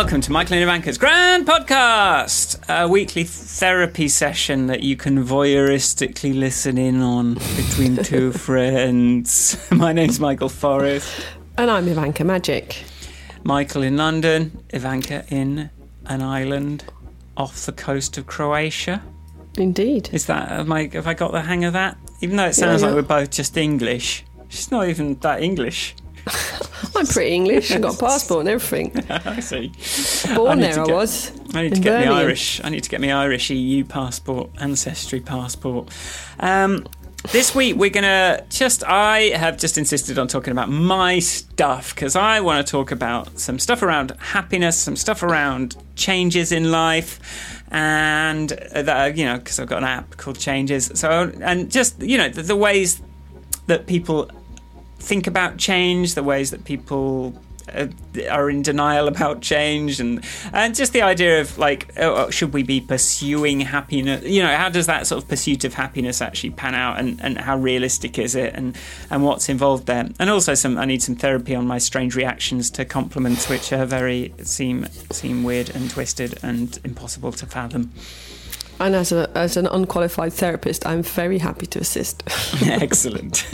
Welcome to Michael and Ivanka's Grand Podcast, a weekly therapy session that you can voyeuristically listen in on between two friends. My name's Michael Forrest. And I'm Ivanka Magic. Michael in London, Ivanka in an island off the coast of Croatia. Indeed. Is that have I, have I got the hang of that? Even though it sounds Yeah, like we're both just English, she's not even that English. I'm pretty English. I've got a passport and everything. I see. Born need there, to I get- was. I need to get my Birmingham. Irish. I need to get my Irish EU passport, ancestry passport. Um, this week we're gonna just. I have just insisted on talking about my stuff because I want to talk about some stuff around happiness, some stuff around changes in life, and uh, that you know because I've got an app called Changes. So and just you know the, the ways that people think about change, the ways that people uh, are in denial about change, and and just the idea of like, oh, oh, should we be pursuing happiness? You know, how does that sort of pursuit of happiness actually pan out, and, and how realistic is it, and and what's involved there? And also, some I need some therapy on my strange reactions to compliments, which are very seem seem weird and twisted and impossible to fathom. And as, a, as an unqualified therapist, I'm very happy to assist. Excellent.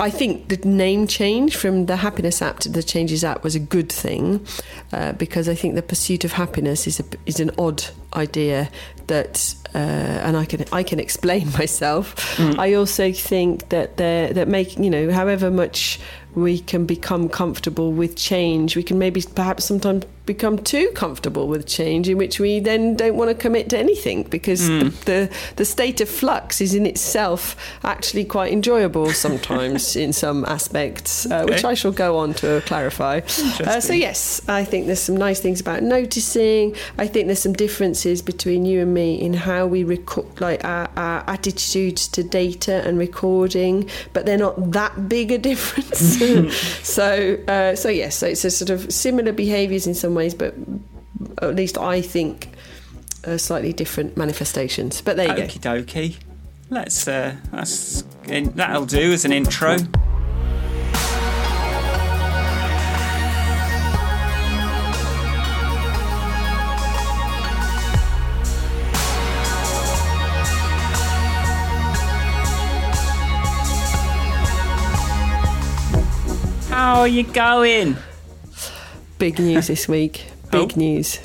I think the name change from the Happiness app to the Changes app was a good thing uh, because I think the pursuit of happiness is a, is an odd idea that, uh, and I can I can explain myself. I also think that they're, that making you know however much we can become comfortable with change, we can maybe perhaps sometimes become too comfortable with change, in which we then don't want to commit to anything because the, the the state of flux is in itself actually quite enjoyable sometimes in some aspects, uh, which I shall go on to clarify. Uh, so yes, I think there's some nice things about noticing. I think there's some differences between you and me in how we record, like our, our attitudes to data and recording, but they're not that big a difference. so uh, so yes, so it's a sort of similar behaviours in some ways, but at least I think uh, slightly different manifestations. But there you go. Okie dokie. Let's uh, that's that'll do as an intro. How are you going? Big news this week. Big Oh. news.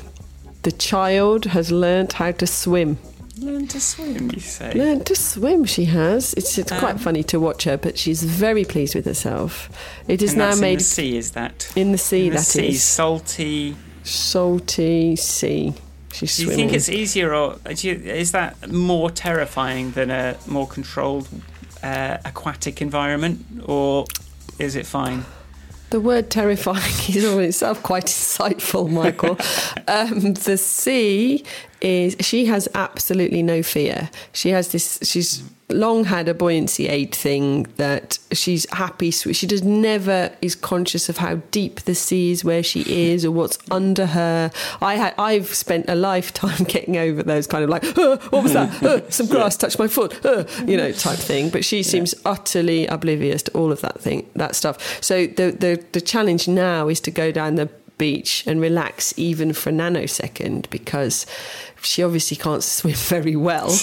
The child has learnt how to swim. Learn to swim, you say? Learned to swim, she has. It's, it's Um, quite funny to watch her, but she's very pleased with herself. It is and now that's made in the sea, is that? in the sea, in the that sea, is. salty. Salty sea. She's Do you swimming. think it's easier, or do you, is that more terrifying than a more controlled uh, aquatic environment, or is it fine? The word terrifying is all itself quite insightful, Michael. um, the sea is, she has absolutely no fear. She has this, she's long had a buoyancy aid thing that she's happy. She does never is conscious of how deep the sea is, where she is, or what's under her. I had, I've spent a lifetime getting over those kind of like, "Uh, what was that? Uh, some grass touched my foot, uh, you know, type thing. But she seems utterly oblivious to all of that thing, that stuff. So the the the challenge now is to go down the beach and relax even for a nanosecond because she obviously can't swim very well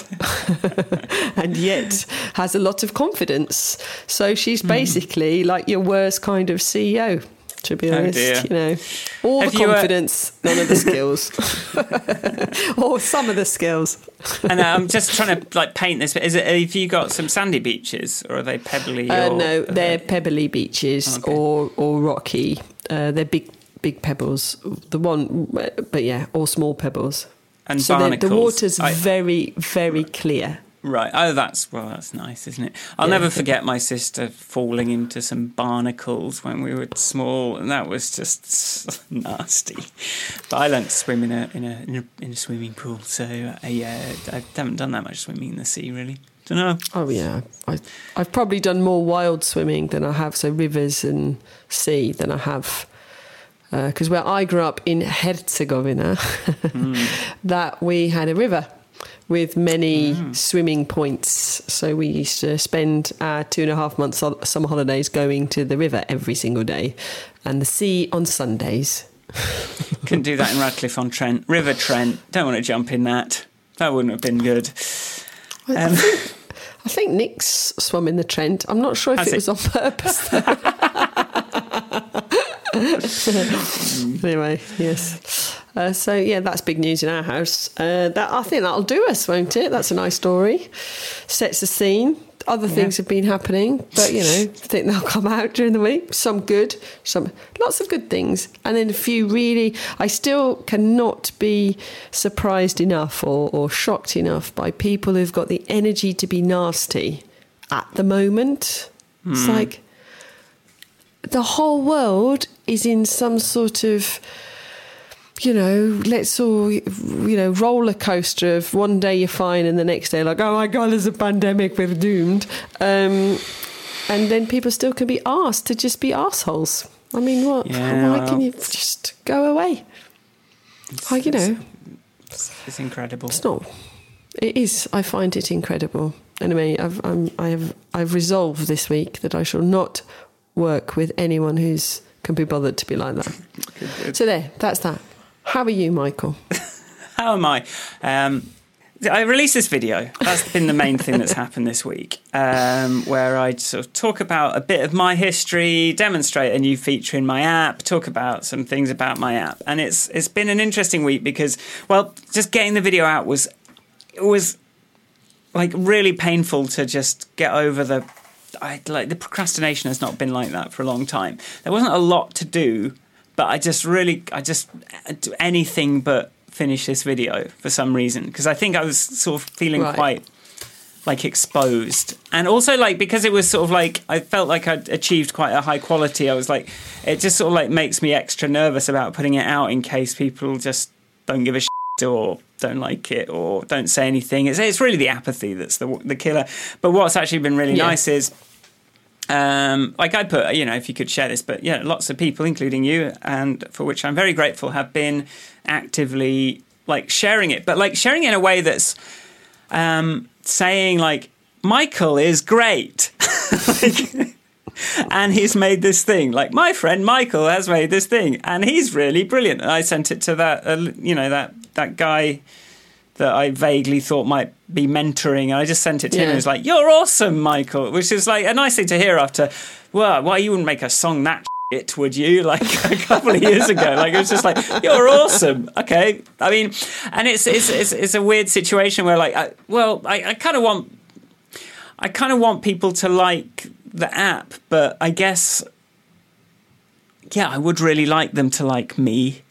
and yet has a lot of confidence. So she's Hmm. basically like your worst kind of CEO. To be Oh, honest, dear. you know, all Have the uh, confidence, none of the skills, or some of the skills. and uh, I'm just trying to like paint this. But is it? Have you got some sandy beaches, or are they pebbly? Uh, or, no, they're they- pebbly beaches Okay. or or rocky. Uh, they're big big pebbles. The one, but yeah, or small pebbles. And so the, barnacles. the water's I- very very clear. Right. Oh, that's well. That's nice, isn't it? I'll Yeah. never forget my sister falling into some barnacles when we were small, and that was just nasty. But I learnt to swim in a in a in a, in a swimming pool, so uh, yeah, I haven't done that much swimming in the sea really. Don't know. Oh yeah, I, I've probably done more wild swimming than I have so rivers and sea than I have. Uh, because where I grew up in Herzegovina, that we had a river with many mm. swimming points. So we used to spend our two and a half months on summer holidays going to the river every single day, and the sea on Sundays. Couldn't do that in Radcliffe on Trent. River Trent. Don't want to jump in that. That wouldn't have been good. I, Um, think, I think Nick's swum in the Trent. I'm not sure if Has it was on purpose. anyway, yes. Uh, so yeah, that's big news in our house. Uh, that I think that'll do us, won't it? That's a nice story. Sets the scene. Other things have been happening, but you know, I think they'll come out during the week. Some good, some lots of good things, and then a few really. I still cannot be surprised enough or, or shocked enough by people who've got the energy to be nasty at the moment. It's like the whole world is in some sort of you know, let's all, you know, roller coaster of one day you're fine and the next day, like, oh my God, there's a pandemic, we're doomed. Um, and then people still can be asked to just be assholes. I mean, what? Yeah, Why can well- you just go away? Oh, you know, It's incredible. it's not. It is. I find it incredible. Anyway, I've I'm, I have I've resolved this week that I shall not work with anyone who's can be bothered to be like that. So there, that's that. How are you, Michael? How am I? Um, I released this video. That's been the main thing that's happened this week, um, where I sort of talk about a bit of my history, demonstrate a new feature in my app, talk about some things about my app, and it's it's been an interesting week because, well, just getting the video out was was like really painful to just get over the. I like the procrastination has not been like that for a long time. There wasn't a lot to do, but I just really, I just uh, do anything but finish this video for some reason because I think I was sort of feeling Right. quite like exposed and also like because it was sort of like I felt like I'd achieved quite a high quality I was like it just sort of like makes me extra nervous about putting it out in case people just don't give a shit or don't like it or don't say anything it's, it's really the apathy that's the the killer but what's actually been really Yeah. nice is um, like I put, you know, if you could share this, but yeah, lots of people, including you, and for which I'm very grateful, have been actively like sharing it, but like sharing it in a way that's um, saying like Michael is great, like, and he's made this thing. Like my friend Michael has made this thing, and he's really brilliant. And I sent it to that, uh, you know, that that guy that I vaguely thought might be mentoring. And I just sent it to him and Yeah. he was like, You're awesome, Michael, which is like a nice thing to hear after, well, why you wouldn't make a song that shit, would you? Like a couple of years ago. Like it was just like, You're awesome. Okay. I mean, and it's it's it's, it's a weird situation where like I, well, I, I kinda want I kind of want people to like the app, but I guess yeah, I would really like them to like me.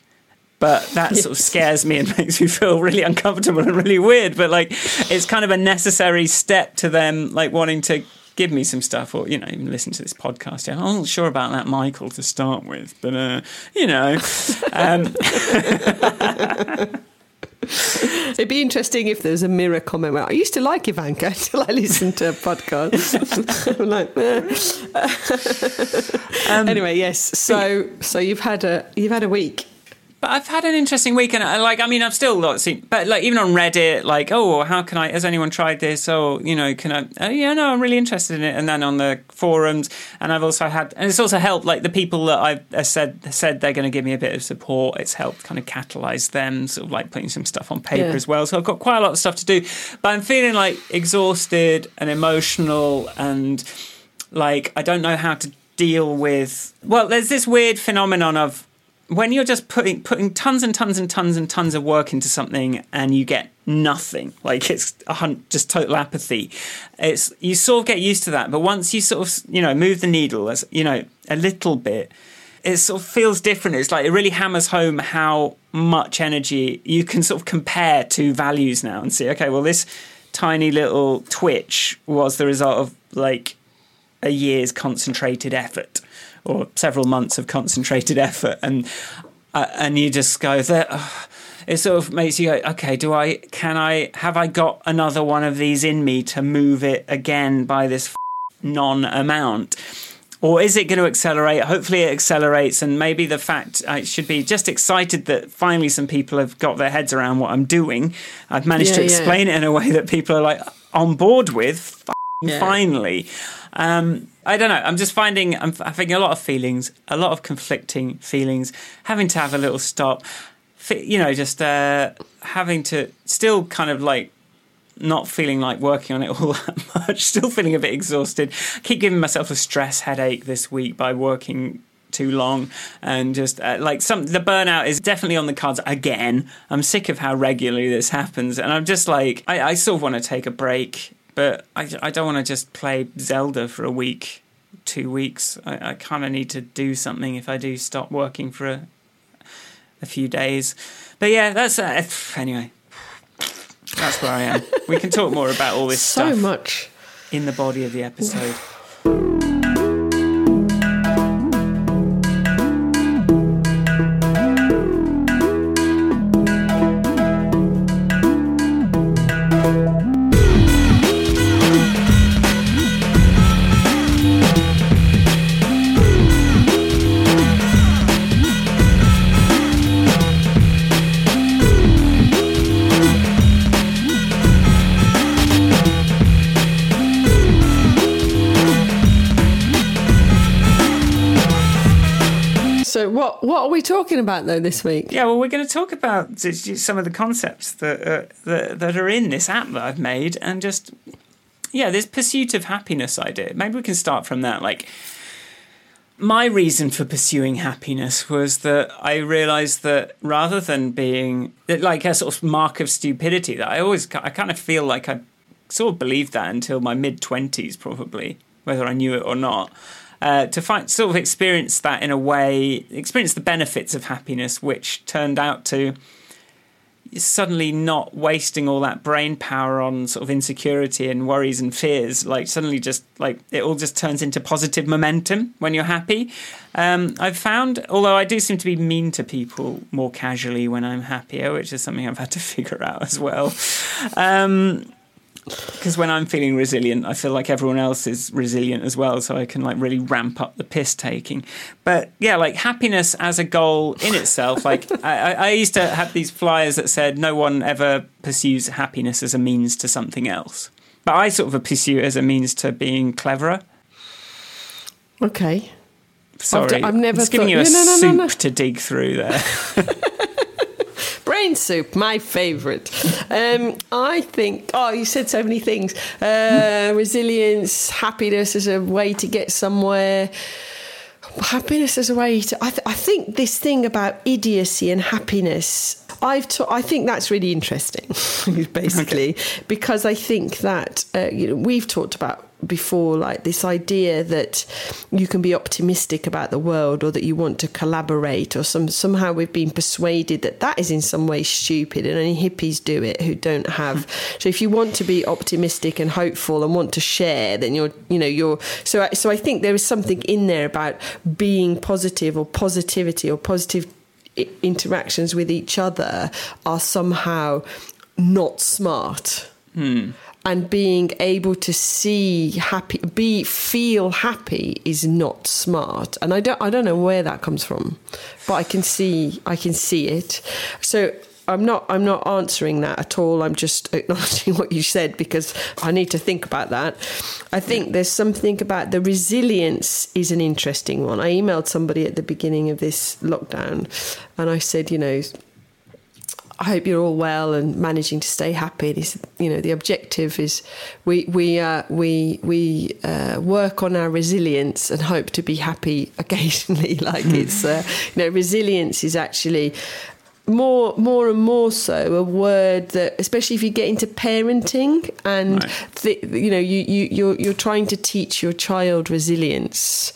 But that sort of scares me and makes me feel really uncomfortable and really weird. But like, it's kind of a necessary step to them, like wanting to give me some stuff, or you know, even listen to this podcast. Yeah, I'm not sure about that, Michael, to start with, but uh, you know, um, It'd be interesting if there was a mirror comment. Where I used to like Ivanka until I listened to a podcast. I'm like, eh. Um, anyway, yes. So, so you've had a you've had a week. But I've had an interesting week, and I, like, I mean, I've still not seen, but like, even on Reddit, like, oh, how can I? Has anyone tried this? Oh, you know, can I? Oh, yeah, no, I'm really interested in it. And then on the forums, and I've also had, and it's also helped, like, the people that I've uh, said said they're going to give me a bit of support. It's helped kind of catalyze them, sort of like putting some stuff on paper Yeah. as well. So I've got quite a lot of stuff to do, but I'm feeling like exhausted and emotional, and like I don't know how to deal with. Well, there's this weird phenomenon of when you're just putting putting tons and tons and tons and tons of work into something and you get nothing like it's hun- just total apathy. It's you sort of get used to that but once you sort of you know move the needle as you know a little bit it sort of feels different. It's like it really hammers home how much energy you can sort of compare two values now and see okay well this tiny little twitch was the result of like a year's concentrated effort or several months of concentrated effort and uh, and you just go there ugh. it sort of makes you go okay do i can i have i got another one of these in me to move it again by this f- non amount or is it going to accelerate? Hopefully, it accelerates, and maybe the fact I should be just excited that finally some people have got their heads around what I'm doing. I've managed to Yeah, yeah. explain it in a way that people are like on board with. F- Yeah. finally. Um, I don't know. I'm just finding I'm having a lot of feelings, a lot of conflicting feelings, having to have a little stop. You know, just uh, having to still kind of like not feeling like working on it all that much, still feeling a bit exhausted. I Keep giving myself a stress headache this week by working too long and just uh, like some the burnout is definitely on the cards again. I'm sick of how regularly this happens, and I'm just like I, I sort of want to take a break, but I, I don't want to just play Zelda for a week, two weeks. I, I kind of need to do something if I do stop working for a, a few days. But yeah, that's uh, anyway. That's where I am. We can talk more about all this So stuff much. in the body of the episode. We talking about though this week? Yeah, well, we're going to talk about some of the concepts that uh, that, that are in this app that I've made, and just yeah, this pursuit of happiness idea. Maybe we can start from that. Like, my reason for pursuing happiness was that I realised that rather than being like a sort of mark of stupidity, that I always I kind of feel like I sort of believed that until my mid twenties, probably, whether I knew it or not. Uh, to find sort of experience that in a way, experience the benefits of happiness, which turned out to suddenly not wasting all that brain power on sort of insecurity and worries and fears. Like suddenly, just like it all just turns into positive momentum when you're happy. Um, I've found, although I do seem to be mean to people more casually when I'm happier, which is something I've had to figure out as well. Um, because when I'm feeling resilient, I feel like everyone else is resilient as well, so I can like really ramp up the piss taking. But yeah, like happiness as a goal in itself. Like I, I- I used to have these flyers that said no one ever pursues happiness as a means to something else, but I sort of pursue it as a means to being cleverer. Okay. Sorry, I've never just giving thought- you a No, no, no, soup to dig through there. Brain soup, my favourite. Um, I think. Oh, you said so many things. Uh, resilience, happiness as a way to get somewhere. Happiness as a way to. I, th- I think this thing about idiocy and happiness. I've. Ta- I think that's really interesting, basically, because I think that uh, you know we've talked about before, like this idea that you can be optimistic about the world, or that you want to collaborate, or some somehow we've been persuaded that that is in some way stupid, and only hippies do it who don't have. so if you want to be optimistic and hopeful and want to share, then you're, you know, you're. So I- so I think there is something in there about being positive or positivity or positive interactions with each other are somehow not smart. Hmm. And being able to see happy, be feel happy is not smart. And I don't, I don't know where that comes from, but I can see, I can see it. So I'm not, I'm not answering that at all. I'm just acknowledging what you said because I need to think about that. I think there's something about the resilience is an interesting one. I emailed somebody at the beginning of this lockdown, and I said, you know, I hope you're all well and managing to stay happy. And you know, the objective is we we uh, we we uh, work on our resilience and hope to be happy occasionally. like it's uh, you know, resilience is actually more more and more so a word that especially if you get into parenting and Right. you know you, you you're you're trying to teach your child resilience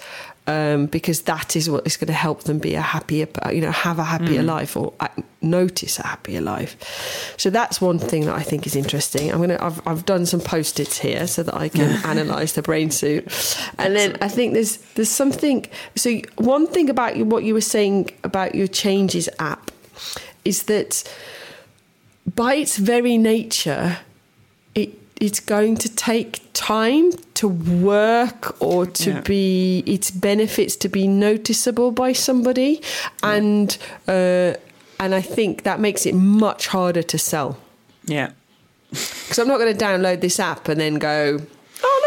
um, because that is what is going to help them be a happier you know have a happier life or uh, notice a happier life. So that's one thing that I think is interesting. I'm gonna I've, I've done some post-its here so that I can analyze the brain suit. And then I think there's there's something so one thing about what you were saying about your changes app is that by its very nature, it it's going to take time to work or to Yeah. be its benefits to be noticeable by somebody, and uh, and I think that makes it much harder to sell yeah. because I'm not going to download this app and then go.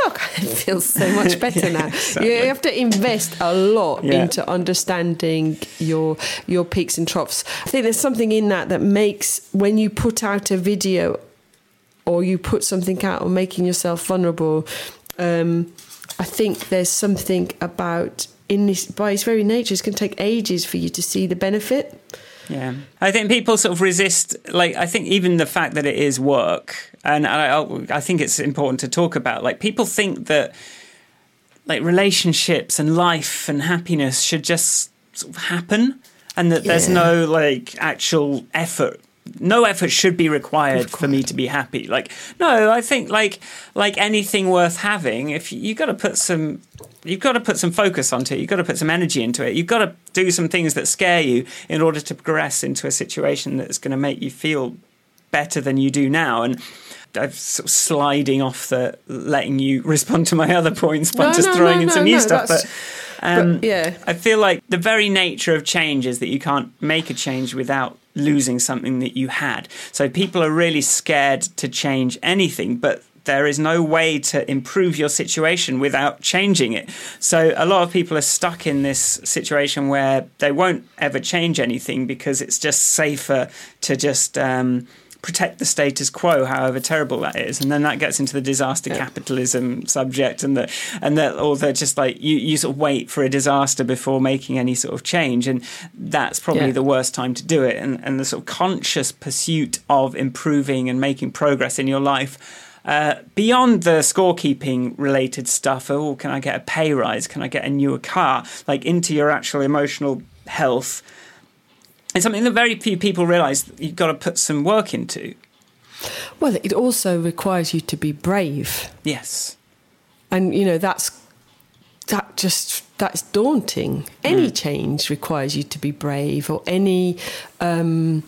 It feels so much better Yeah, now. exactly. You have to invest a lot Yeah. into understanding your your peaks and troughs. I think there's something in that that makes when you put out a video or you put something out or making yourself vulnerable. Um, I think there's something about in this by its very nature, it's going to take ages for you to see the benefit. Yeah, I think people sort of resist. Like, I think even the fact that it is work, and I, I think it's important to talk about. Like, people think that like relationships and life and happiness should just sort of happen, and that there's no like actual effort. No effort should be required for me to be happy. Like, no, I think like like anything worth having, if you, you got to put some you've got to put some focus onto it. You've got to put some energy into it. You've got to do some things that scare you in order to progress into a situation that's going to make you feel better than you do now. And I'm sort of sliding off the letting you respond to my other points by No, just no, throwing no, in some new stuff. But, um, but, yeah. I feel like the very nature of change is that you can't make a change without losing something that you had. So people are really scared to change anything, but there is no way to improve your situation without changing it. So a lot of people are stuck in this situation where they won't ever change anything because it's just safer to just um, protect the status quo, however terrible that is. And then that gets into the disaster capitalism subject and the and that or they're just like you, you sort of wait for a disaster before making any sort of change. And that's probably Yeah. the worst time to do it. And and the sort of conscious pursuit of improving and making progress in your life. Uh, beyond the scorekeeping related stuff, oh, can I get a pay rise? Can I get a newer car? Like into your actual emotional health, it's something that very few people realize that you've got to put some work into. Well, it also requires you to be brave. Yes. and you know that's that just that's daunting any change requires you to be brave or any um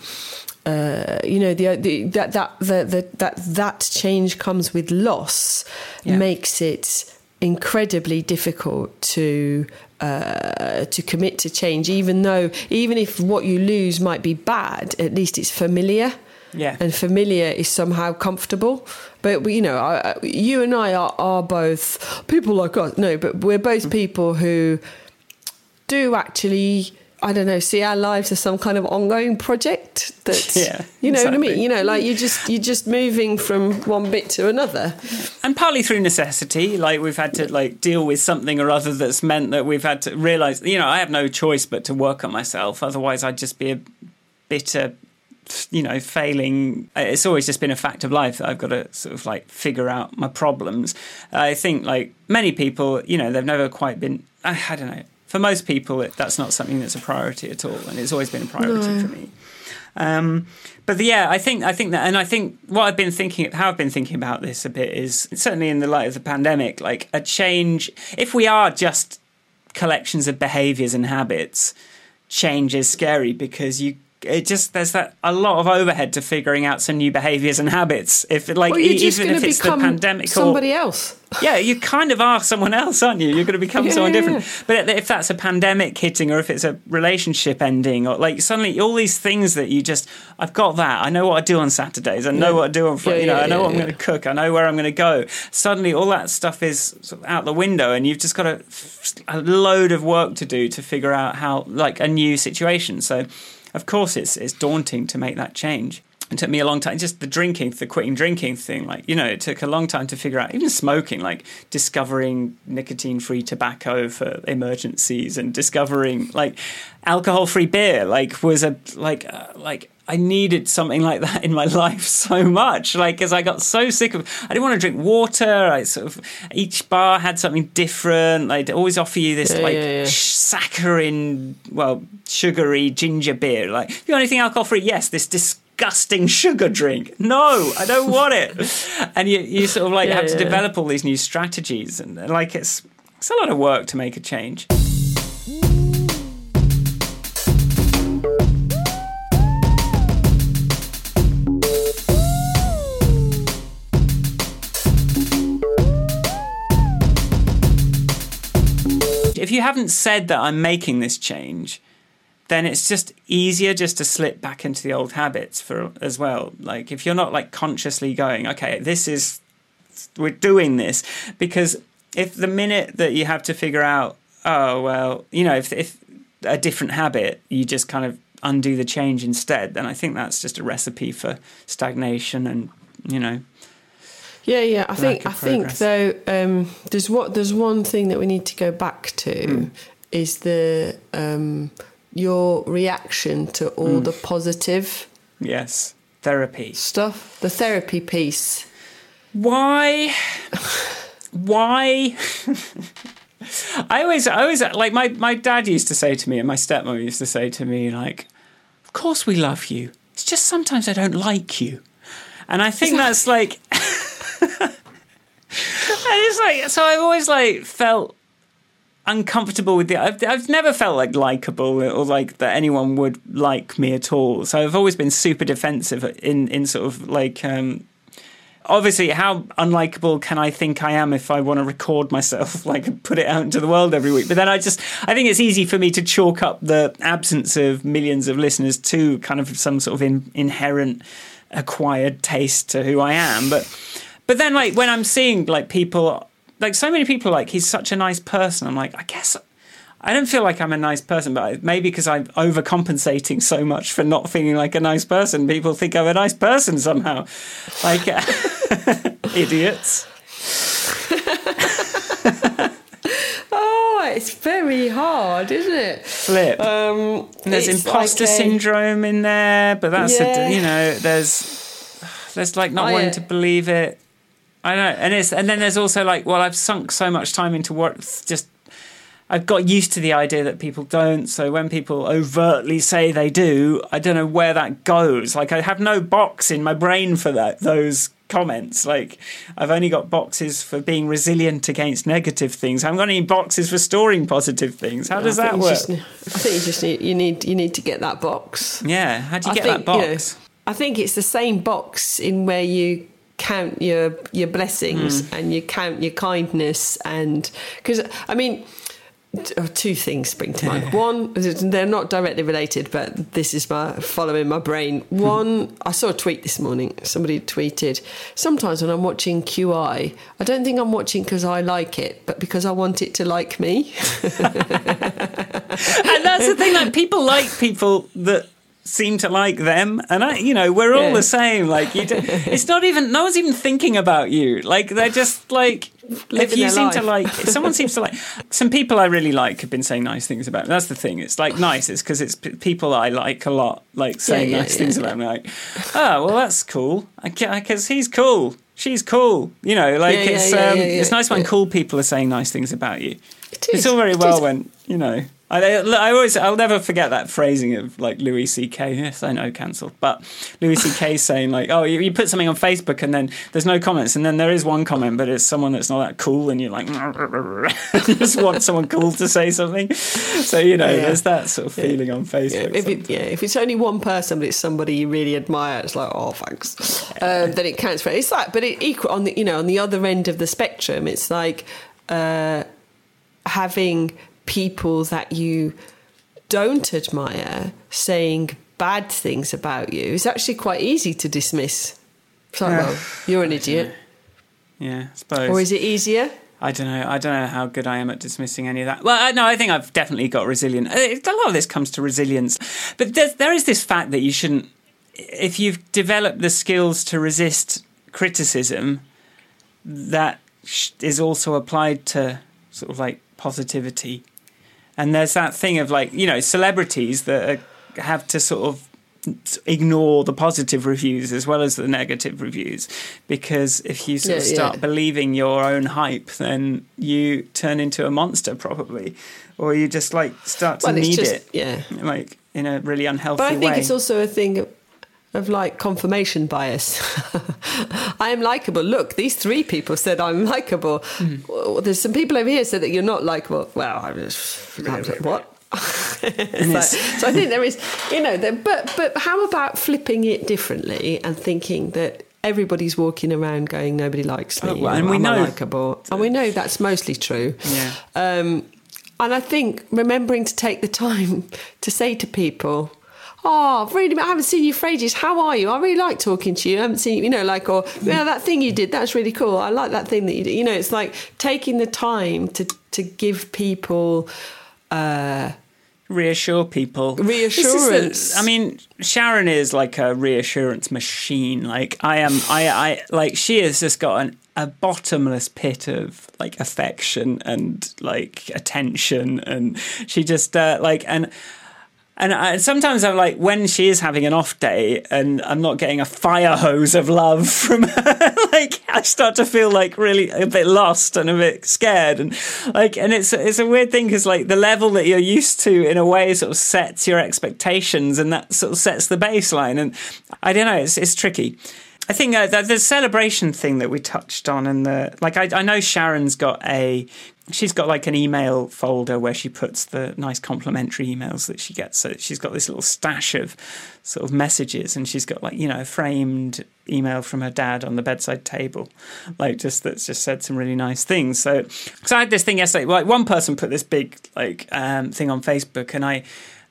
uh, you know the, the that that the, the, that that change comes with loss Yeah. makes it incredibly difficult to uh, to commit to change even though even if what you lose might be bad at least it's familiar Yeah. and familiar is somehow comfortable. But you know, I, you and I are, are both people like us. No, but we're both people who do actually. I don't know. See our lives as some kind of ongoing project. That Yeah, you know what I mean. You know, like you just you're just moving from one bit to another. and partly through necessity like we've had to like deal with something or other that's meant that we've had to realize you know i have no choice but to work on myself otherwise i'd just be a bitter you know failing it's always just been a fact of life that i've got to sort of like figure out my problems i think like many people you know they've never quite been i, I don't know for most people it, that's not something that's a priority at all and it's always been a priority for me um, but yeah, I think I think that, and I think what I've been thinking, how I've been thinking about this a bit is certainly in the light of the pandemic, like a change. If we are just collections of behaviours and habits, change is scary because you. It just there's that a lot of overhead to figuring out some new behaviours and habits. If like Well, even if it's the pandemic or somebody else. yeah, you kind of are someone else, aren't you? You're going to become Yeah, someone yeah, different. But if that's a pandemic hitting, or if it's a relationship ending, or like suddenly all these things that you just, I've got that. I know what I do on Saturdays. I know Yeah. what I do on Friday. Yeah, you know, yeah, I know yeah, what I'm going to cook. I know where I'm going to go. Suddenly, all that stuff is sort of out the window, and you've just got a, a load of work to do to figure out how, like, a new situation. So, of course, it's it's daunting to make that change. It took me a long time. Just the drinking, the quitting drinking thing. Like you know, it took a long time to figure out. Even smoking, like discovering nicotine-free tobacco for emergencies, and discovering like alcohol-free beer. Like was a like uh, like I needed something like that in my life so much. Like because I got so sick of. I didn't want to drink water. I sort of each bar had something different. They'd always offer you this Yeah, like yeah, yeah. saccharine, well, sugary ginger beer. Like, if you got anything alcohol free? Yes, this disgusting sugar drink. No, I don't want it. And you, you sort of like have to develop all these new strategies, and like it's it's a lot of work to make a change. Haven't said that I'm making this change, then it's just easier just to slip back into the old habits for as well. Like if you're not like consciously going, okay, this is we're doing this because if the minute that you have to figure out, oh well, you know, if if a different habit, you just kind of undo the change instead, then I think that's just a recipe for stagnation and you know. Yeah, yeah. I think I think though um, there's what there's one thing that we need to go back to mm. is the um, your reaction to all mm. the positive. Yes, therapy stuff. The therapy piece. Why? Why? I always, I always like my my dad used to say to me, and my stepmom used to say to me, like, "Of course we love you. It's just sometimes I don't like you," and I think that's like. it's like so. I've always like felt uncomfortable with the. I've, I've never felt like likable or like that anyone would like me at all. So I've always been super defensive in in sort of like um, obviously, how unlikable can I think I am if I want to record myself, like put it out into the world every week? But then I just, I think it's easy for me to chalk up the absence of millions of listeners to kind of some sort of in, inherent acquired taste to who I am. But, but then like when I'm seeing like people, like so many people, like he's such a nice person. I'm like, I guess I don't feel like I'm a nice person, but maybe because I'm overcompensating so much for not feeling like a nice person, people think I'm a nice person somehow. Like idiots. oh, it's very hard, isn't it? Flip. Um, there's imposter like a... syndrome in there, but that's yeah. a, you know there's there's like not wanting to believe it. I know, and it's and then there's also like, well, I've sunk so much time into what just I've got used to the idea that people don't. So when people overtly say they do, I don't know where that goes. Like I have no box in my brain for that. Those comments. Like I've only got boxes for being resilient against negative things. I haven't got any boxes for storing positive things. How does that work? Just, I think you just need you need you need to get that box. Yeah. How do you I get think, that box? You know, I think it's the same box in where you count your your blessings mm. and you count your kindness and because I mean two things spring to mind. One, they're not directly related, but this is my following my brain. One, I saw a tweet this morning. Somebody tweeted, "Sometimes when I'm watching QI, I don't think I'm watching because I like it, but because I want it to like me." and that's the thing. Like people like people that seem to like them. And i you know we're all yeah. the same. Like you do, it's not even no one's even thinking about you. Like they're just like if you seem life. to like if someone seems to like some people i really like have been saying nice things about me. that's the thing. It's like nice. It's because it's p- people i like a lot like saying yeah, yeah, nice things about me. Like oh well that's cool. I because he's cool. She's cool. You know like it's um, it's nice when cool people are saying nice things about you. It it's all very well when you know I, I always, I'll never forget that phrasing of like Louis C.K. Yes, I know, cancelled, but Louis C.K. saying like, "Oh, you, you, put something on Facebook and then there's no comments, and then there is one comment, but it's someone that's not that cool, and you're like, you just want someone cool to say something." So you know, yeah. there's that sort of feeling yeah. on Facebook. Yeah. If it, yeah, if it's only one person, but it's somebody you really admire, it's like, "Oh, thanks." Um, then it counts for it. It's like, but it equal on the you know on the other end of the spectrum, it's like. Uh, having people that you don't admire saying bad things about you is actually quite easy to dismiss. It's like, well, you're an idiot. Yeah, I suppose. Or is it easier? I don't know. I don't know how good I am at dismissing any of that. Well, no, I think I've definitely got resilient. Uh, a lot of this comes to resilience, but there is this fact that you shouldn't. If you've developed the skills to resist criticism, that is also applied to sort of like positivity and there's that thing of like you know celebrities that are, have to sort of ignore the positive reviews as well as the negative reviews because if you sort yeah, of start yeah. believing your own hype then you turn into a monster probably or you just like start to well, need just, it yeah like in a really unhealthy way but i think way. it's also a thing of, like confirmation bias. I am likable. Look, these three people said I'm likable. Mm. Well, there's some people over here said that you're not likable. Well, I was like, what? so, so, I think there is, you know, there, but but how about flipping it differently and thinking that everybody's walking around going nobody likes me, oh, well, and we know likable, and we know that's mostly true. Yeah. Um, and I think remembering to take the time to say to people, oh, really, I haven't seen you for ages. How are you? I really like talking to you. I haven't seen you, you know, like, or, yeah, that thing you did, that's really cool. I like that thing that you did. You know, it's like taking the time to, to give people, uh, reassure people. Reassurance. The, I mean, Sharon is like a reassurance machine. Like I am, I, I like she has just got an, a bottomless pit of like affection and like attention, and she just uh, like and and I, sometimes I'm like, when she is having an off day and I'm not getting a fire hose of love from her, like I start to feel like really a bit lost and a bit scared, and like, and it's it's a weird thing because like the level that you're used to in a way sort of sets your expectations, and that sort of sets the baseline, and I don't know, it's it's tricky. I think uh, the, the, celebration thing that we touched on, and the like, I, I, know Sharon's got a, she's got like an email folder where she puts the nice complimentary emails that she gets. So she's got this little stash of sort of messages, and she's got like you know a framed email from her dad on the bedside table, like just that's just said some really nice things. So, because I had this thing yesterday, like one person put this big like um, thing on Facebook, and I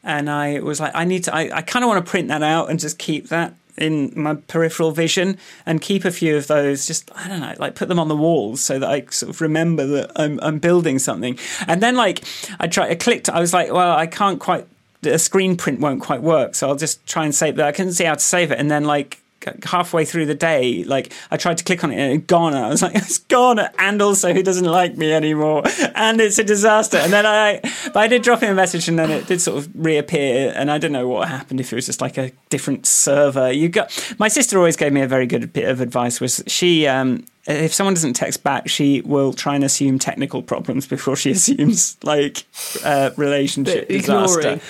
and I was like, I need to, I, I kind of want to print that out and just keep that in my peripheral vision and keep a few of those just i don't know like put them on the walls so that i sort of remember that i'm, I'm building something. And then like i tried i clicked i was like well i can't quite a screen print won't quite work so i'll just try and save that. I couldn't see how to save it. And then like halfway through the day, like I tried to click on it and it gone. I was like, it's gone. And also, he doesn't like me anymore. And it's a disaster. And then I, but I did drop him a message and then it did sort of reappear. And I don't know what happened if it was just like a different server. You got, my sister always gave me a very good bit of advice was she, um, if someone doesn't text back, she will try and assume technical problems before she assumes like uh, relationship disaster.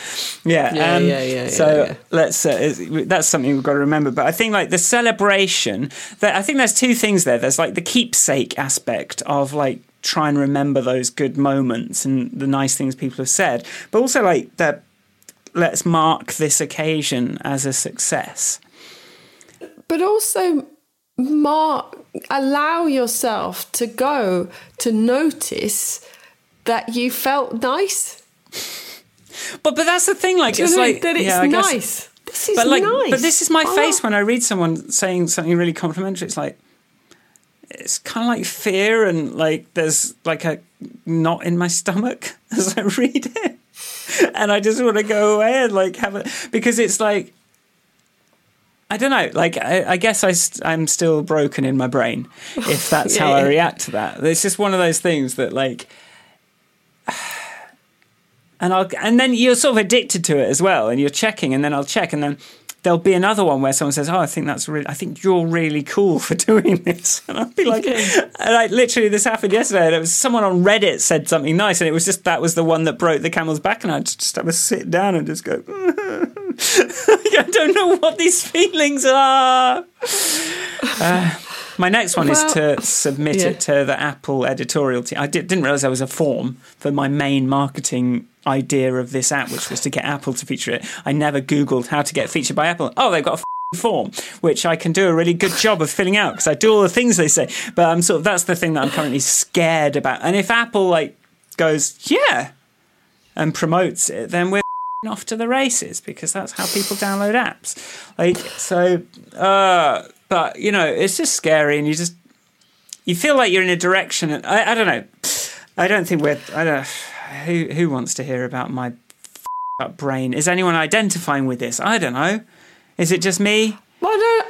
Yeah, yeah, um, yeah, yeah, So yeah. let's uh, that's something we've got to remember. But I think like the celebration, that I think there's two things there. There's like the keepsake aspect of like try and remember those good moments and the nice things people have said, but also like the let's mark this occasion as a success. But also mark allow yourself to go to notice that you felt nice but but that's the thing like it's like that it's yeah, nice this is but like nice. but this is my oh. face when i read someone saying something really complimentary it's like it's kind of like fear and like there's like a knot in my stomach as i read it and i just want to go away and like have it because it's like I don't know. Like, I, I guess I st- I'm still broken in my brain if that's yeah, how I react to that. It's just one of those things that, like, and I'll and then you're sort of addicted to it as well, and you're checking, and then I'll check, and then there'll be another one where someone says, "Oh, I think that's really, I think you're really cool for doing this," and I'll be like, and like literally, this happened yesterday. And it was someone on Reddit said something nice, and it was just that was the one that broke the camel's back, and I just have to sit down and just go. I don't know what these feelings are. Uh, my next one well, is to submit yeah. it to the Apple editorial team. I did, not realize there was a form for my main marketing idea of this app, which was to get Apple to feature it. I never Googled how to get featured by Apple. Oh, they've got a form which I can do a really good job of filling out because I do all the things they say. But I'm sort of that's the thing that I'm currently scared about. And if Apple like goes, yeah, and promotes it, then we're off to the races because that's how people download apps. Like so, uh, but you know, it's just scary, and you just you feel like you're in a direction. And I, I don't know. I don't think we're. I don't. Who who wants to hear about my up brain? Is anyone identifying with this? I don't know. Is it just me? Well, no.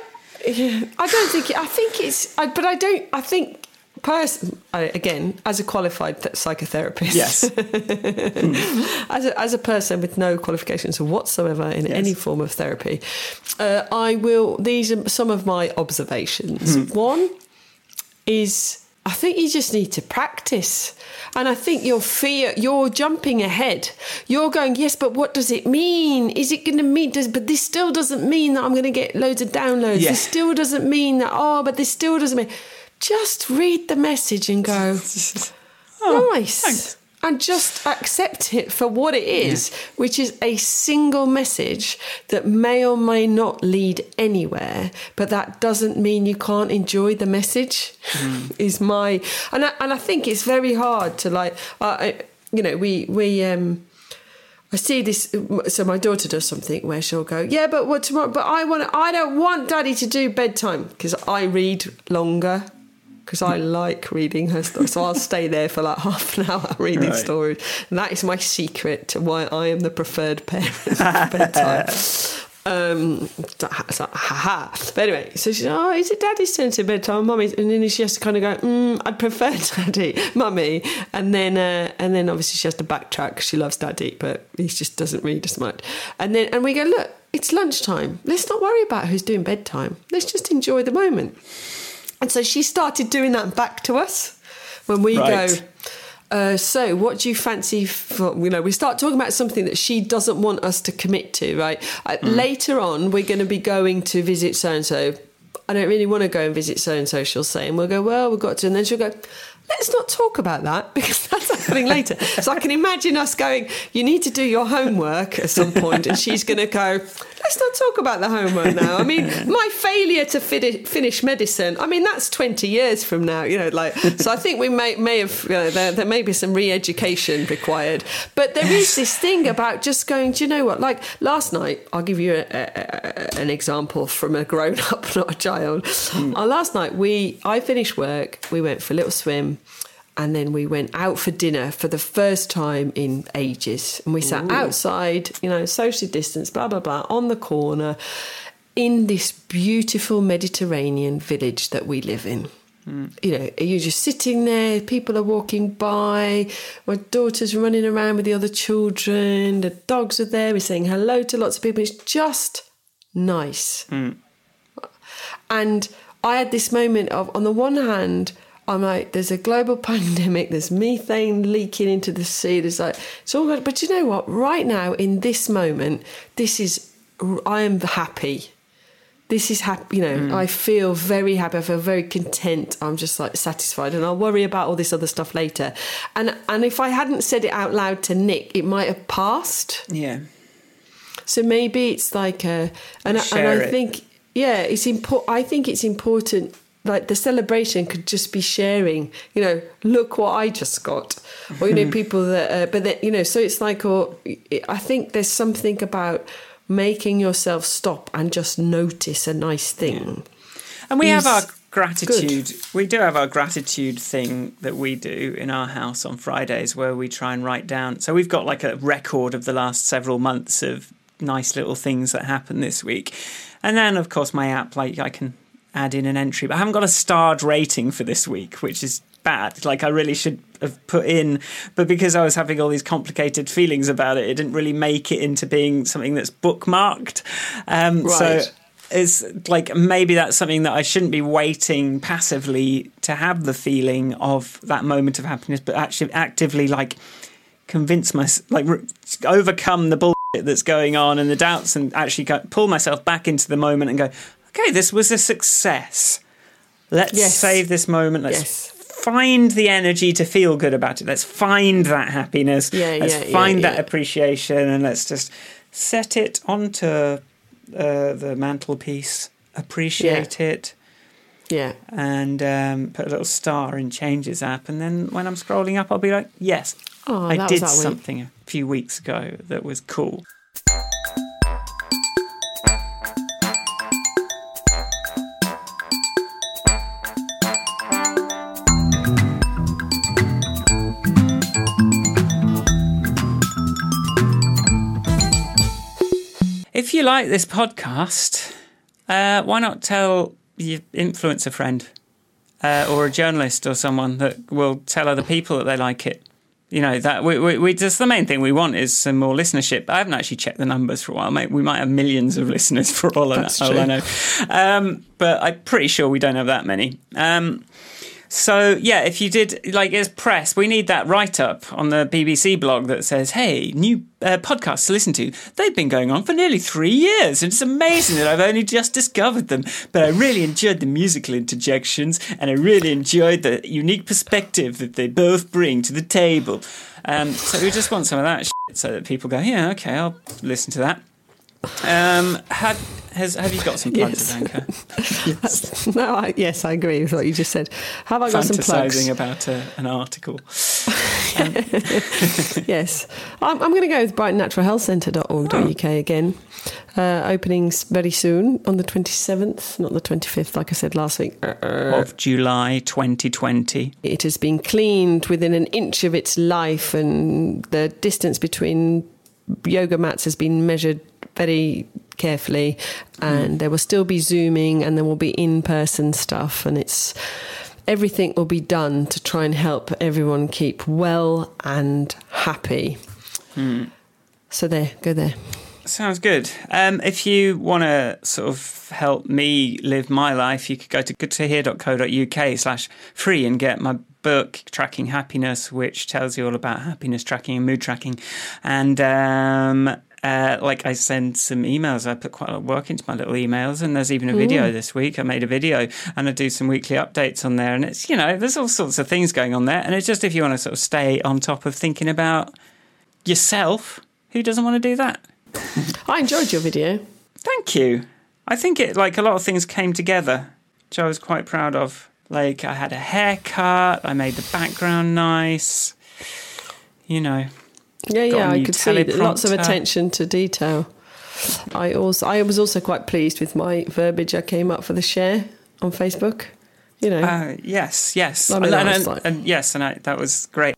I don't think. I think it's. I, but I don't. I think person again as a qualified psychotherapist yes as, a, as a person with no qualifications whatsoever in yes. any form of therapy uh, i will these are some of my observations mm. one is i think you just need to practice and I think your fear, you're jumping ahead. You're going, yes, but what does it mean? Is it going to mean, does, but this still doesn't mean that I'm going to get loads of downloads. Yeah. This still doesn't mean that, oh, but this still doesn't mean just read the message and go, oh, nice. Thanks. And just accept it for what it is, yeah. which is a single message that may or may not lead anywhere, but that doesn't mean you can't enjoy the message. Mm. Is my and I, and I think it's very hard to like, uh, you know, we we um, I see this. So my daughter does something where she'll go, yeah, but what tomorrow? But I want. I don't want Daddy to do bedtime because I read longer. Because I like reading her stories, so I'll stay there for like half an hour reading Right. stories. And that is my secret to why I am the preferred parent for bedtime. Um, so, so, ha ha. But anyway, so she's, oh, is it daddy's turn to bedtime, mummy's? And then she has to kind of go, mm, I'd prefer daddy, mummy. And then, uh, and then obviously she has to backtrack 'cause she loves daddy, but he just doesn't read as much. And then, and we go, look, it's lunchtime. Let's not worry about who's doing bedtime. Let's just enjoy the moment. And so she started doing that back to us when we Right. go. Uh, so, what do you fancy for? You know, we start talking about something that she doesn't want us to commit to, right? Uh, Later on, we're going to be going to visit so and so. I don't really want to go and visit so and so. She'll say, and we'll go, well, we've got to, and then she'll go. Let's not talk about that because that's happening later. So I can imagine us going, you need to do your homework at some point, and she's going to go, let's not talk about the homework now. I mean, my failure to fini- finish medicine, I mean, that's 20 years from now, you know, like, so I think we may, may have, you know, there, there may be some re education required. But there is this thing about just going, do you know what? Like last night, I'll give you a, a, a, an example from a grown up, not a child. Uh, last night, we, I finished work, we went for a little swim. And then we went out for dinner for the first time in ages. And we sat outside, you know, socially distanced, blah, blah, blah, on the corner in this beautiful Mediterranean village that we live in. Hmm. You know, you're just sitting there, people are walking by, my daughter's running around with the other children, the dogs are there, we're saying hello to lots of people. It's just nice. Hmm. And I had this moment of, on the one hand, I'm like, there's a global pandemic, there's methane leaking into the sea, there's like, it's all good. But you know what? Right now, in this moment, this is, I am happy. This is happy, you know, I feel very happy. I feel very content. I'm just like satisfied and I'll worry about all this other stuff later. And, and if I hadn't said it out loud to Nick, it might have passed. Yeah. So maybe it's like a, and, I- and I think, yeah, it's important. I think it's important. Like the celebration could just be sharing. You know, look what I just got, or you know, people that. Uh, but then you know, so it's like, or I think there's something about making yourself stop and just notice a nice thing. And we have our gratitude. We do have our gratitude thing that we do in our house on Fridays where we try and write down. So we've got like a record of the last several months of nice little things that happened this week. And then, of course, my app, like I can add in an entry, but I haven't got a starred rating for this week, which is bad. Like I really should have put in, but because I was having all these complicated feelings about it, it didn't really make it into being something that's bookmarked. Um, So it's like maybe that's something that I shouldn't be waiting passively to have the feeling of that moment of happiness, but actually actively like convince myself, like re- overcome the bullshit that's going on and the doubts, and actually pull myself back into the moment and go, okay, this was a success. Let's Yes. save this moment. Let's Yes. find the energy to feel good about it. Let's find that happiness. Yeah, let's yeah, yeah, find that yeah. appreciation, and let's just set it onto uh, the mantelpiece. Appreciate it Yeah, and um, put a little star in Changes app. And then when I'm scrolling up, I'll be like, yes, Oh, I did that week. something a few weeks ago that was cool. If you like this podcast, uh, why not tell your influencer friend uh, or a journalist or someone that will tell other people that they like it? You know that we, we, we just the main thing we want is some more listenership. I haven't actually checked the numbers for a while. Mate, we might have millions of listeners for all, I, That's all I know, um, but I'm pretty sure we don't have that many. Um, so yeah, if you did like as press, we need that write up on the BBC blog that says, "Hey, new uh, podcasts to listen to. They've been going on for nearly three years, and it's amazing that I've only just discovered them. But I really enjoyed the musical interjections, and I really enjoyed the unique perspective that they both bring to the table." Um, so we just want some of that shit so that people go, "Yeah, okay, I'll listen to that." Um, have has have you got some plugs, Yes. Anka? no, I, yes, I agree with what you just said. Have I got some plugs? about a, an article. yes. I'm, I'm going to go with brightonnaturalhealthcentre.org.uk again. Uh, openings very soon on the 27th, not the 25th, like I said last week. of July 2020. It has been cleaned within an inch of its life, and the distance between yoga mats has been measured very carefully. And there will still be Zooming, and there will be in person stuff, and it's everything will be done to try and help everyone keep well and happy. So there, go there. Sounds good. Um, if you want to sort of help me live my life, you could go to goodtohear.co.uk slash free and get my book, Tracking Happiness, which tells you all about happiness tracking and mood tracking. And um, uh, like I send some emails, I put quite a lot of work into my little emails, and there's even a video this week. I made a video and I do some weekly updates on there. And it's, you know, there's all sorts of things going on there. And it's just if you want to sort of stay on top of thinking about yourself, who doesn't want to do that? I enjoyed your video. Thank you. I think it like a lot of things came together, which I was quite proud of. Like I had a haircut, I made the background nice. You know, Yeah, yeah, I could see lots of attention to detail. I also, I was also quite pleased with my verbiage I came up for the share on Facebook. You know, uh, yes, yes, I mean, and, and- like- and yes, and I, that was great.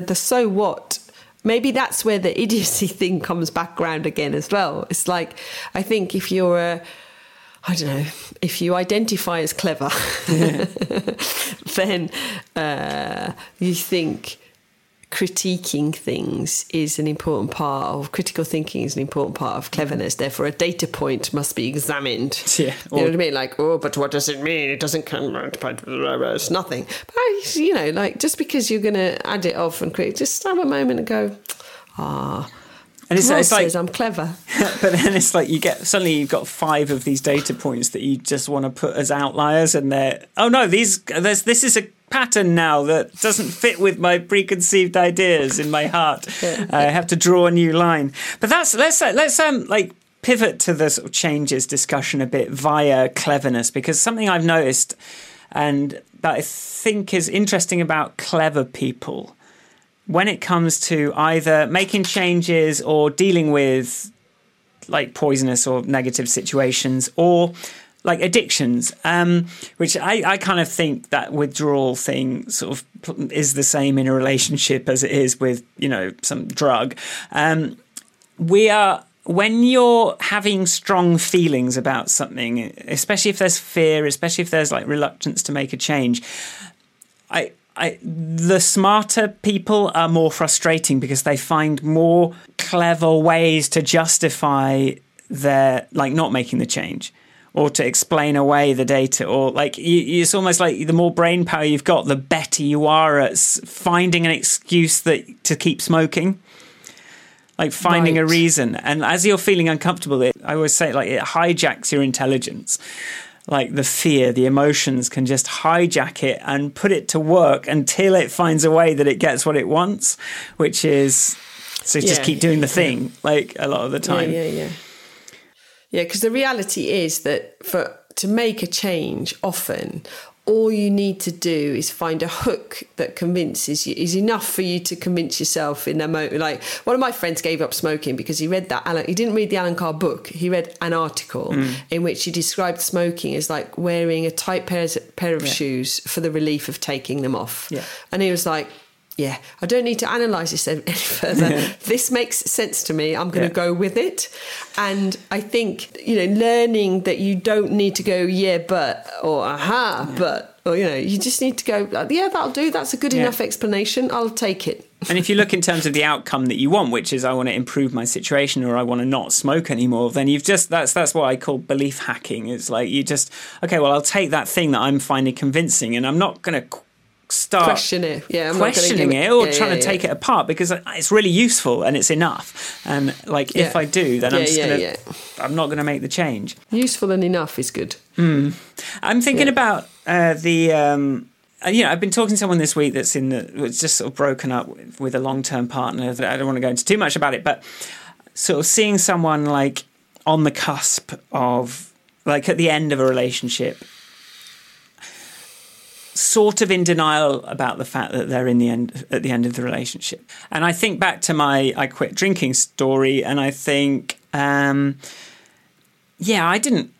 the so what maybe that's where the idiocy thing comes back round again as well it's like i think if you're a i don't know if you identify as clever then uh, you think critiquing things is an important part of critical thinking is an important part of cleverness therefore a data point must be examined Yeah, you know what I mean? Like, oh, but what does it mean? It doesn't come. It's nothing. But I- you know, like just because you're going to add it off and create, just have a moment and go, ah. And it's, it's like, I'm clever. but then it's like you get suddenly you've got five of these data points that you just want to put as outliers, and they're oh no, these there's this is a pattern now that doesn't fit with my preconceived ideas in my heart. I have to draw a new line. But that's let's let's um like pivot to the sort of changes discussion a bit via cleverness because something I've noticed and that I think is interesting about clever people when it comes to either making changes or dealing with like poisonous or negative situations or like addictions, um, which I, I kind of think that withdrawal thing sort of is the same in a relationship as it is with, you know, some drug. Um, we are when you're having strong feelings about something, especially if there's fear, especially if there's like reluctance to make a change, I, I, the smarter people are more frustrating because they find more clever ways to justify their like not making the change or to explain away the data or like you, it's almost like the more brain power you've got the better you are at finding an excuse that to keep smoking. Like finding a reason. And as you're feeling uncomfortable it i always say like it hijacks your intelligence like the fear the emotions can just hijack it and put it to work until it finds a way that it gets what it wants which is so just keep doing the thing like a lot of the time. Yeah, yeah, yeah. Yeah, because the reality is that for to make a change, often all you need to do is find a hook that convinces you is enough for you to convince yourself in a moment. Like one of my friends gave up smoking because he read that Allen. He didn't read the Allen Carr book. He read an article mm. in which he described smoking as like wearing a tight pair pair of Yeah. shoes for the relief of taking them off. Yeah. And he was like. Yeah, I don't need to analyse this any further. this makes sense to me. I'm going to Yeah. go with it. And I think, you know, learning that you don't need to go, yeah, but, or aha, but, or, you know, you just need to go, yeah, that'll do. That's a good Yeah. enough explanation. I'll take it. And if you look in terms of the outcome that you want, which is I want to improve my situation or I want to not smoke anymore, then you've just that's that's what I call belief hacking. It's like you just okay, well I'll take that thing that I'm finding convincing, and I'm not going to start Question it. Yeah, I'm questioning it, it- or yeah, trying yeah, to take it apart because it's really useful and it's enough. And like if I do, then I'm just gonna. I'm not going to make the change. Useful and enough is good. I'm thinking about uh, the. Um, uh, you know, I've been talking to someone this week that's in the. It's just sort of broken up with, with a long term partner. That I don't want to go into too much about it, but sort of seeing someone like on the cusp of, like at the end of a relationship. Sort of in denial about the fact that they're in the end at the end of the relationship. And I think back to my I quit drinking story, and I think, um, yeah, I didn't.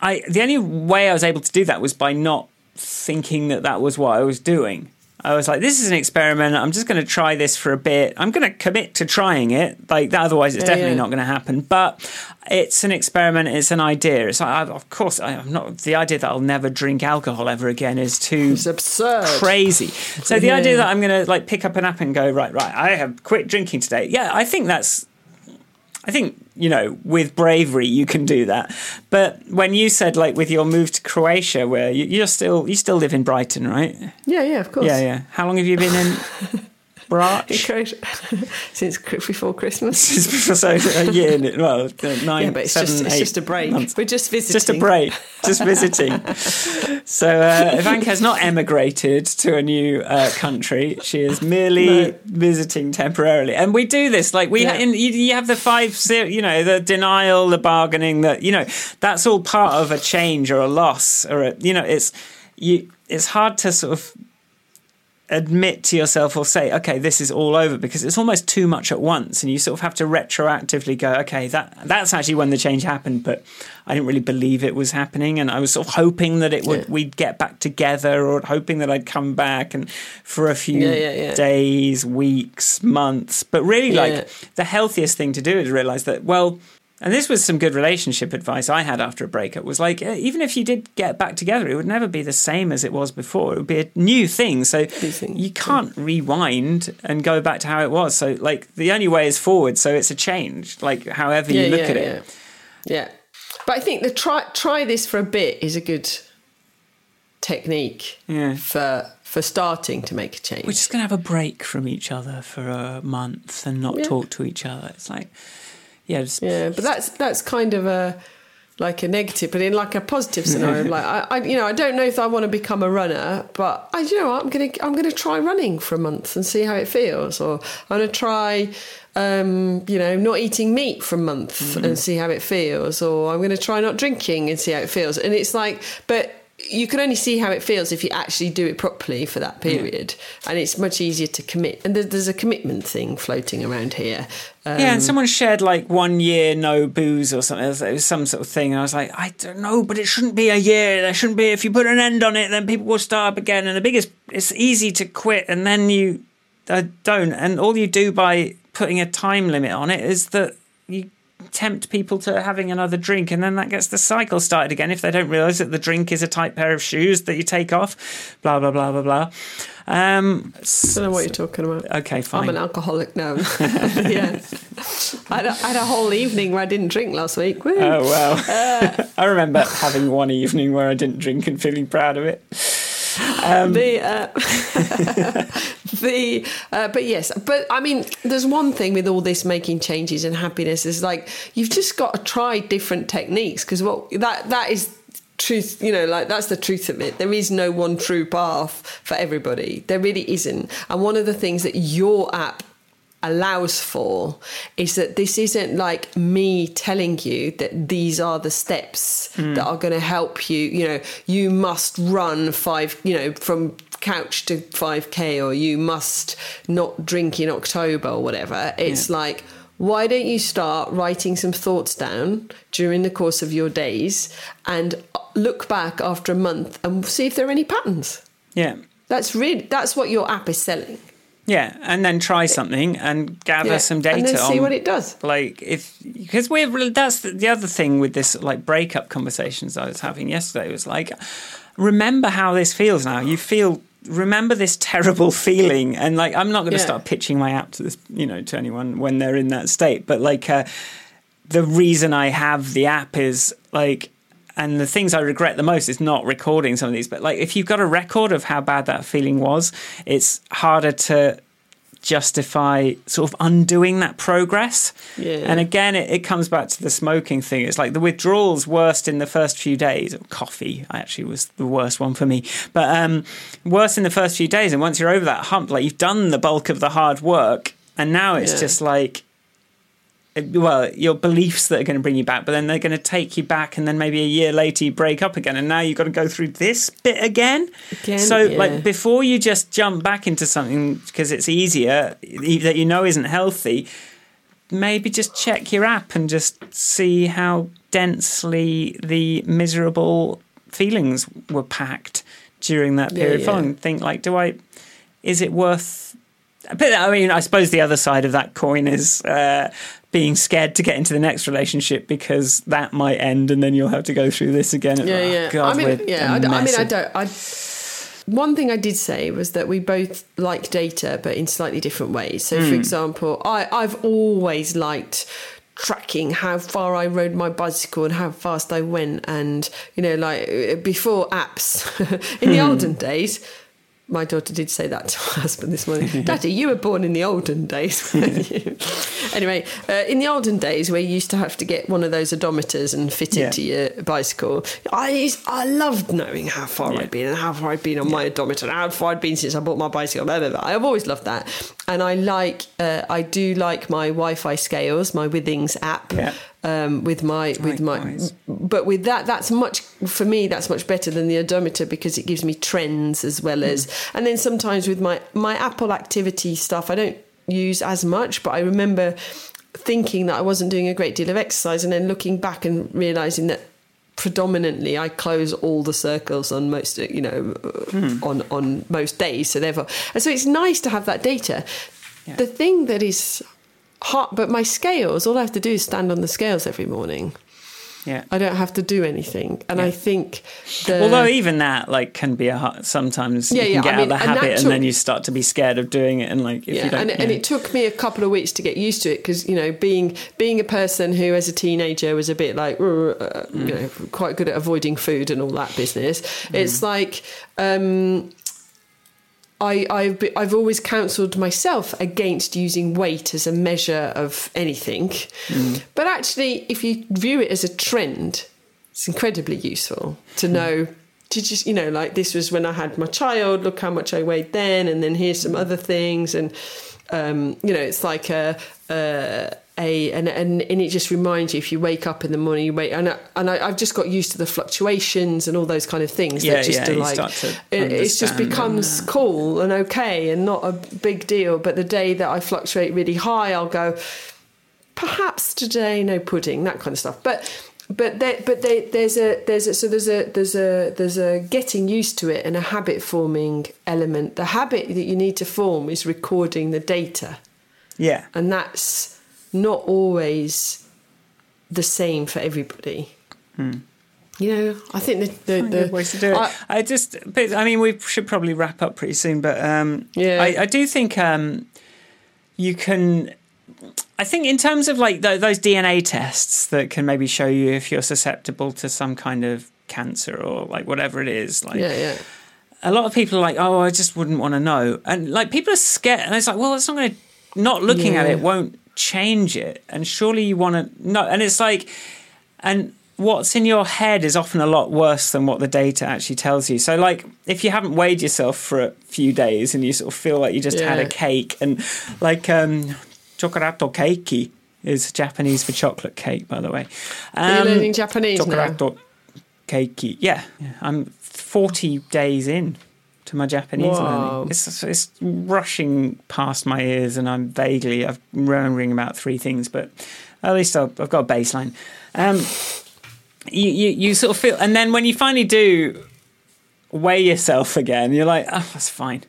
I the only way I was able to do that was by not thinking that that was what I was doing. I was like, this is an experiment. I'm just going to try this for a bit. I'm going to commit to trying it. Like that, otherwise, it's Yeah, definitely yeah. not going to happen. But it's an experiment. It's an idea. It's like, I, of course, I, I'm not. The idea that I'll never drink alcohol ever again is too It's absurd. crazy. So the Yeah. idea that I'm going to like pick up an app and go right, right, I have quit drinking today. Yeah, I think that's. I think you know, with bravery, you can do that. But when you said like with your move to Croatia, where you, you're still you still live in Brighton, right? Yeah, yeah, of course. Yeah, yeah. How long have you been in Brach? Since before Christmas. so a year, well, nine, Yeah, but it's seven, just it's just a break. months. We're just visiting. Just a break, just visiting. So uh, has not emigrated to a new uh, country. She is merely No. visiting temporarily. And we do this like we Yeah. in, you, you have the five, you know, the denial, the bargaining. That you know, that's all part of a change or a loss or a, you know, it's you. It's hard to sort of admit to yourself or say, okay, this is all over because it's almost too much at once, and you sort of have to retroactively go, okay, that that's actually when the change happened, but I didn't really believe it was happening, and I was sort of hoping that it would Yeah. we'd get back together, or hoping that I'd come back, and for a few Yeah, yeah, days, weeks, months, but really, like the healthiest thing to do is realize that, well. And this was some good relationship advice I had after a breakup. Was like, eh, even if you did get back together, it would never be the same as it was before. It would be a new thing. So thing, you can't rewind and go back to how it was. So like the only way is forward. So it's a change. Like however you look at it. Yeah. yeah. But I think the try try this for a bit is a good technique Yeah. for for starting to make a change. We're just gonna have a break from each other for a month and not Yeah. talk to each other. It's like, yeah, just, yeah, but that's that's kind of a like a negative, but in like a positive scenario. like I, I, you know, I don't know if I want to become a runner, but I, you know, what, I'm gonna I'm gonna try running for a month and see how it feels, or I'm gonna try. Um, you know, not eating meat for a month Mm-hmm. and see how it feels, or I'm going to try not drinking and see how it feels. And it's like, but you can only see how it feels if you actually do it properly for that period, and it's much easier to commit. And there's, there's a commitment thing floating around here. Um, yeah, and someone shared like one year no booze or something. It was, it was some sort of thing. And I was like, I don't know, but it shouldn't be a year. There shouldn't be. If you put an end on it, then people will start up again. And the biggest, it's easy to quit, and then you uh, don't. And all you do by putting a time limit on it is that you tempt people to having another drink, and then that gets the cycle started again. If they don't realise that the drink is a tight pair of shoes that you take off, blah blah blah blah blah. Um, I don't know what you're talking about. okay, fine. I'm an alcoholic now. yeah. I had, a, I had a whole evening where I didn't drink last week. Woo. Oh well, I remember having one evening where I didn't drink and feeling proud of it. Um, the uh, the uh, but yes, but I mean, there's one thing with all this making changes and happiness is like you've just got to try different techniques because what that that is truth you know like that's the truth of it. There is no one true path for everybody. There really isn't. And one of the things that your app allows for is that this isn't like me telling you that these are the steps that are going to help you. You know you must run five you know from couch to 5k or you must not drink in october or whatever it's like why don't you start writing some thoughts down during the course of your days and uh, look back after a month and see if there are any patterns? Yeah, that's really that's what your app is selling. Yeah, and then try something and gather Yeah, some data and then see on what it does. like if because we're that's the, the other thing with this like breakup conversations I was having yesterday was like remember how this feels now. You feel remember this terrible feeling and like I'm not going to Yeah. start pitching my app to this you know to anyone when they're in that state but like uh, the reason I have the app is like and the things I regret the most is not recording some of these but like if you've got a record of how bad that feeling was it's harder to justify sort of undoing that progress. Yeah. and again it, it comes back to the smoking thing. It's like the withdrawals worst in the first few days. Coffee actually was the worst one for me. But um worse in the first few days. And once you're over that hump like you've done the bulk of the hard work. And now it's Yeah. just like well, your beliefs that are going to bring you back, but then they're going to take you back, and then maybe a year later you break up again, and now you've got to go through this bit again. Again, so, yeah. like, before you just jump back into something because it's easier that you know isn't healthy, maybe just check your app and just see how densely the miserable feelings were packed during that Yeah, period yeah. following. Think like, do I? Is it worth? But I mean, I suppose the other side of that coin is uh, being scared to get into the next relationship because that might end, and then you'll have to go through this again. Yeah, Oh, yeah. God, I mean, yeah. I, I mean, I don't. I. One thing I did say was that we both like data, but in slightly different ways. So, Hmm. for example, I, I've always liked tracking how far I rode my bicycle and how fast I went, and you know, like before apps in Hmm. the olden days. My daughter did say that to her husband this morning. Daddy, you were born in the olden days. you?" anyway, uh, in the olden days where you used to have to get one of those odometers and fit Yeah. it to your bicycle, I used- I loved knowing how far Yeah. I'd been and how far I'd been on my odometer and how far I'd been since I bought my bicycle. Blah, blah, blah. I've always loved that, and I like uh, I do like my Wi-Fi scales, my Withings app. Um, with my with Likewise. my but with that that's much for me that's much better than the odometer because it gives me trends as well as and then sometimes with my my apple activity stuff i don't use as much but i remember thinking that i wasn't doing a great deal of exercise and then looking back and realizing that predominantly i close all the circles on most you know on on most days so therefore and so it's nice to have that data Yeah. the thing that is hot but my scales all i have to do is stand on the scales every morning Yeah. I don't have to do anything, and I think the Although even that like can be a hard, sometimes Yeah, you can yeah, get I out mean, the habit that and then you start to be scared of doing it and like if you yeah, don't and, and it took me a couple of weeks to get used to it because you know being being a person who as a teenager was a bit like uh, you know quite good at avoiding food and all that business. It's like. Um, I, I've, be- I've always counselled myself against using weight as a measure of anything. But actually, if you view it as a trend, it's incredibly useful to know. To just, you know, like this was when I had my child, look how much I weighed then, and then here's some other things. And, um, you know, it's like a, a, a and, and, and it just reminds you if you wake up in the morning, you wait, and, I, and I, I've just got used to the fluctuations and all those kind of things. Yeah, that just yeah, like, it, it's just understand and, becomes uh, cool and okay and not a big deal. But the day that I fluctuate really high, I'll go, perhaps today no pudding, that kind of stuff. But but there, but they, there's a there's a so there's a there's a there's a getting used to it and a habit forming element. The habit that you need to form is recording the data, yeah. and that's not always the same for everybody. You know, I think the the, the ways to do it. I- I, just, but I mean, we should probably wrap up pretty soon. But um, Yeah. I, I do think um, you can. I think in terms of like th- those DNA tests that can maybe show you if you're susceptible to some kind of cancer or like whatever it is, like yeah, yeah. a lot of people are like, oh, I just wouldn't want to know, and like people are scared, and it's like, well, it's not going to. Not looking at it won't change it, and surely you want to know. And it's like, and what's in your head is often a lot worse than what the data actually tells you. So, like, if you haven't weighed yourself for a few days and you sort of feel like you just had a cake, and like um, chocolato keiki is Japanese for chocolate cake, by the way. Are Um, learning Japanese now? Chocolato keiki. Yeah, yeah. I'm 40 days in to my Japanese Wow. learning. It's, it's rushing past my ears, and I'm vaguely I'm remembering about three things, but at least I've, I've got a baseline. Um, you, you you sort of feel, and then when you finally do weigh yourself again, you're like, oh, that's fine.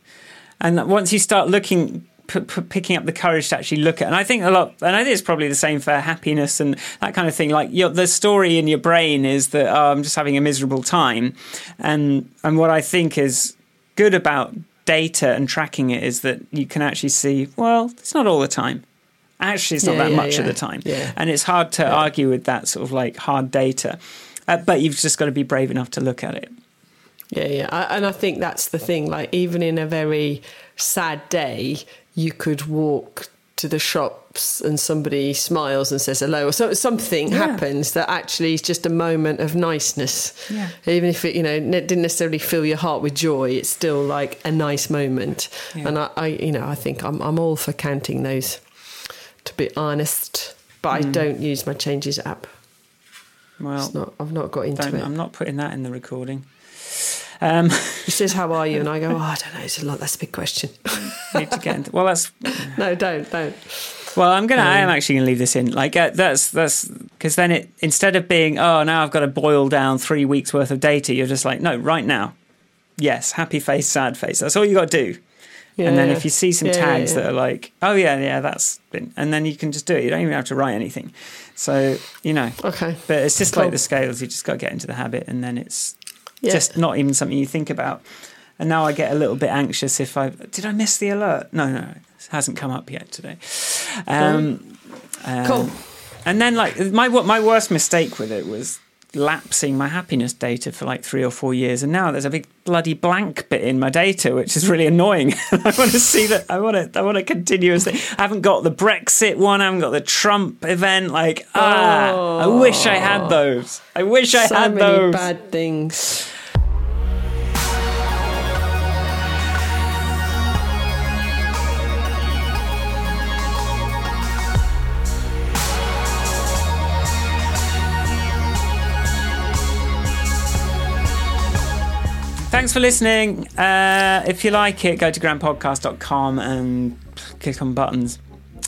And once you start looking, p- p- picking up the courage to actually look at, and I think a lot, and I think it's probably the same for happiness and that kind of thing. Like your, the story in your brain is that oh, I'm just having a miserable time, and and what I think is good about data and tracking it is that you can actually see, well, it's not all the time. Actually, it's not Yeah, that yeah, much of the time, Yeah. and it's hard to argue with that sort of like hard data. Uh, but you've just got to be brave enough to look at it. Yeah, yeah, I, and I think that's the thing. Like, even in a very sad day, you could walk to the shops and somebody smiles and says hello, or so, something Yeah. happens that actually is just a moment of niceness. Yeah. Even if it, you know, didn't necessarily fill your heart with joy, it's still like a nice moment. Yeah. And I, I, you know, I think I'm, I'm all for counting those. To be honest. but I hmm. don't use my changes app. Well, It's not. I've not got into it. I'm not putting that in the recording. Um, He says, "How are you?" And I go, "Oh, I don't know. It's a lot. That's a big question." need to get into. Well, that's no, don't, don't. Well, I'm gonna. I am actually gonna leave this in. Like uh, that's that's because then it instead of being oh now I've got to boil down three weeks worth of data, you're just like no right now. Yes, happy face, sad face. That's all you got to do. and then Yeah. if you see some Yeah, yeah, tags yeah. that are like oh yeah yeah that's been, and then you can just do it. You don't even have to write anything. So you know, Okay. but it's just Cool. like the scales. You just got to get into the habit, and then it's Yeah. just not even something you think about. And now I get a little bit anxious if I did I miss the alert? No, no, it hasn't come up yet today. Um, um, Cool. And then like my what my worst mistake with it was lapsing my happiness data for like three or four years, and now there's a big bloody blank bit in my data, which is really annoying. I want to see that. I want to. I want to continuously. I haven't got the Brexit one. I haven't got the Trump event. Like ah, I wish I had those. I wish I so had those. bad things. Thanks for listening. Uh, if you like it, go to grandpodcast.com and click on buttons.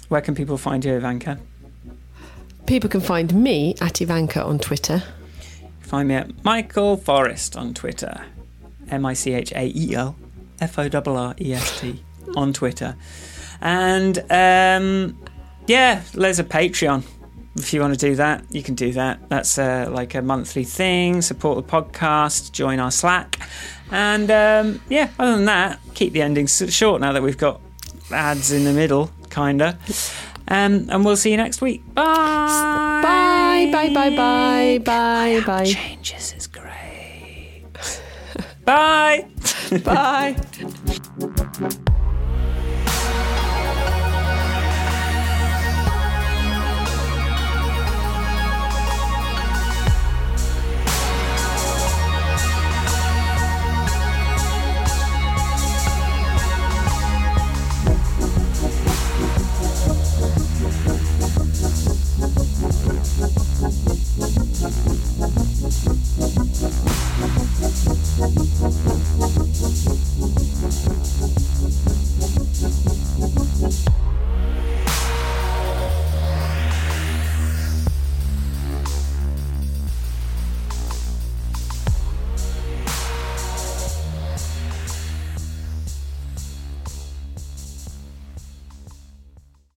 Where can people find you, Ivanka? People can find me at Ivanka on Twitter. Find me at Michael Forrest on Twitter. M I C H A E L F O R R E S T on Twitter. And um, yeah, there's a Patreon. If you want to do that, you can do that. That's uh, like a monthly thing. Support the podcast, join our Slack. And um, yeah, other than that, keep the endings s- short now that we've got ads in the middle, kinda. Um, and we'll see you next week. Bye. Bye, bye, bye, bye, bye, bye, Changes is great. Bye. bye.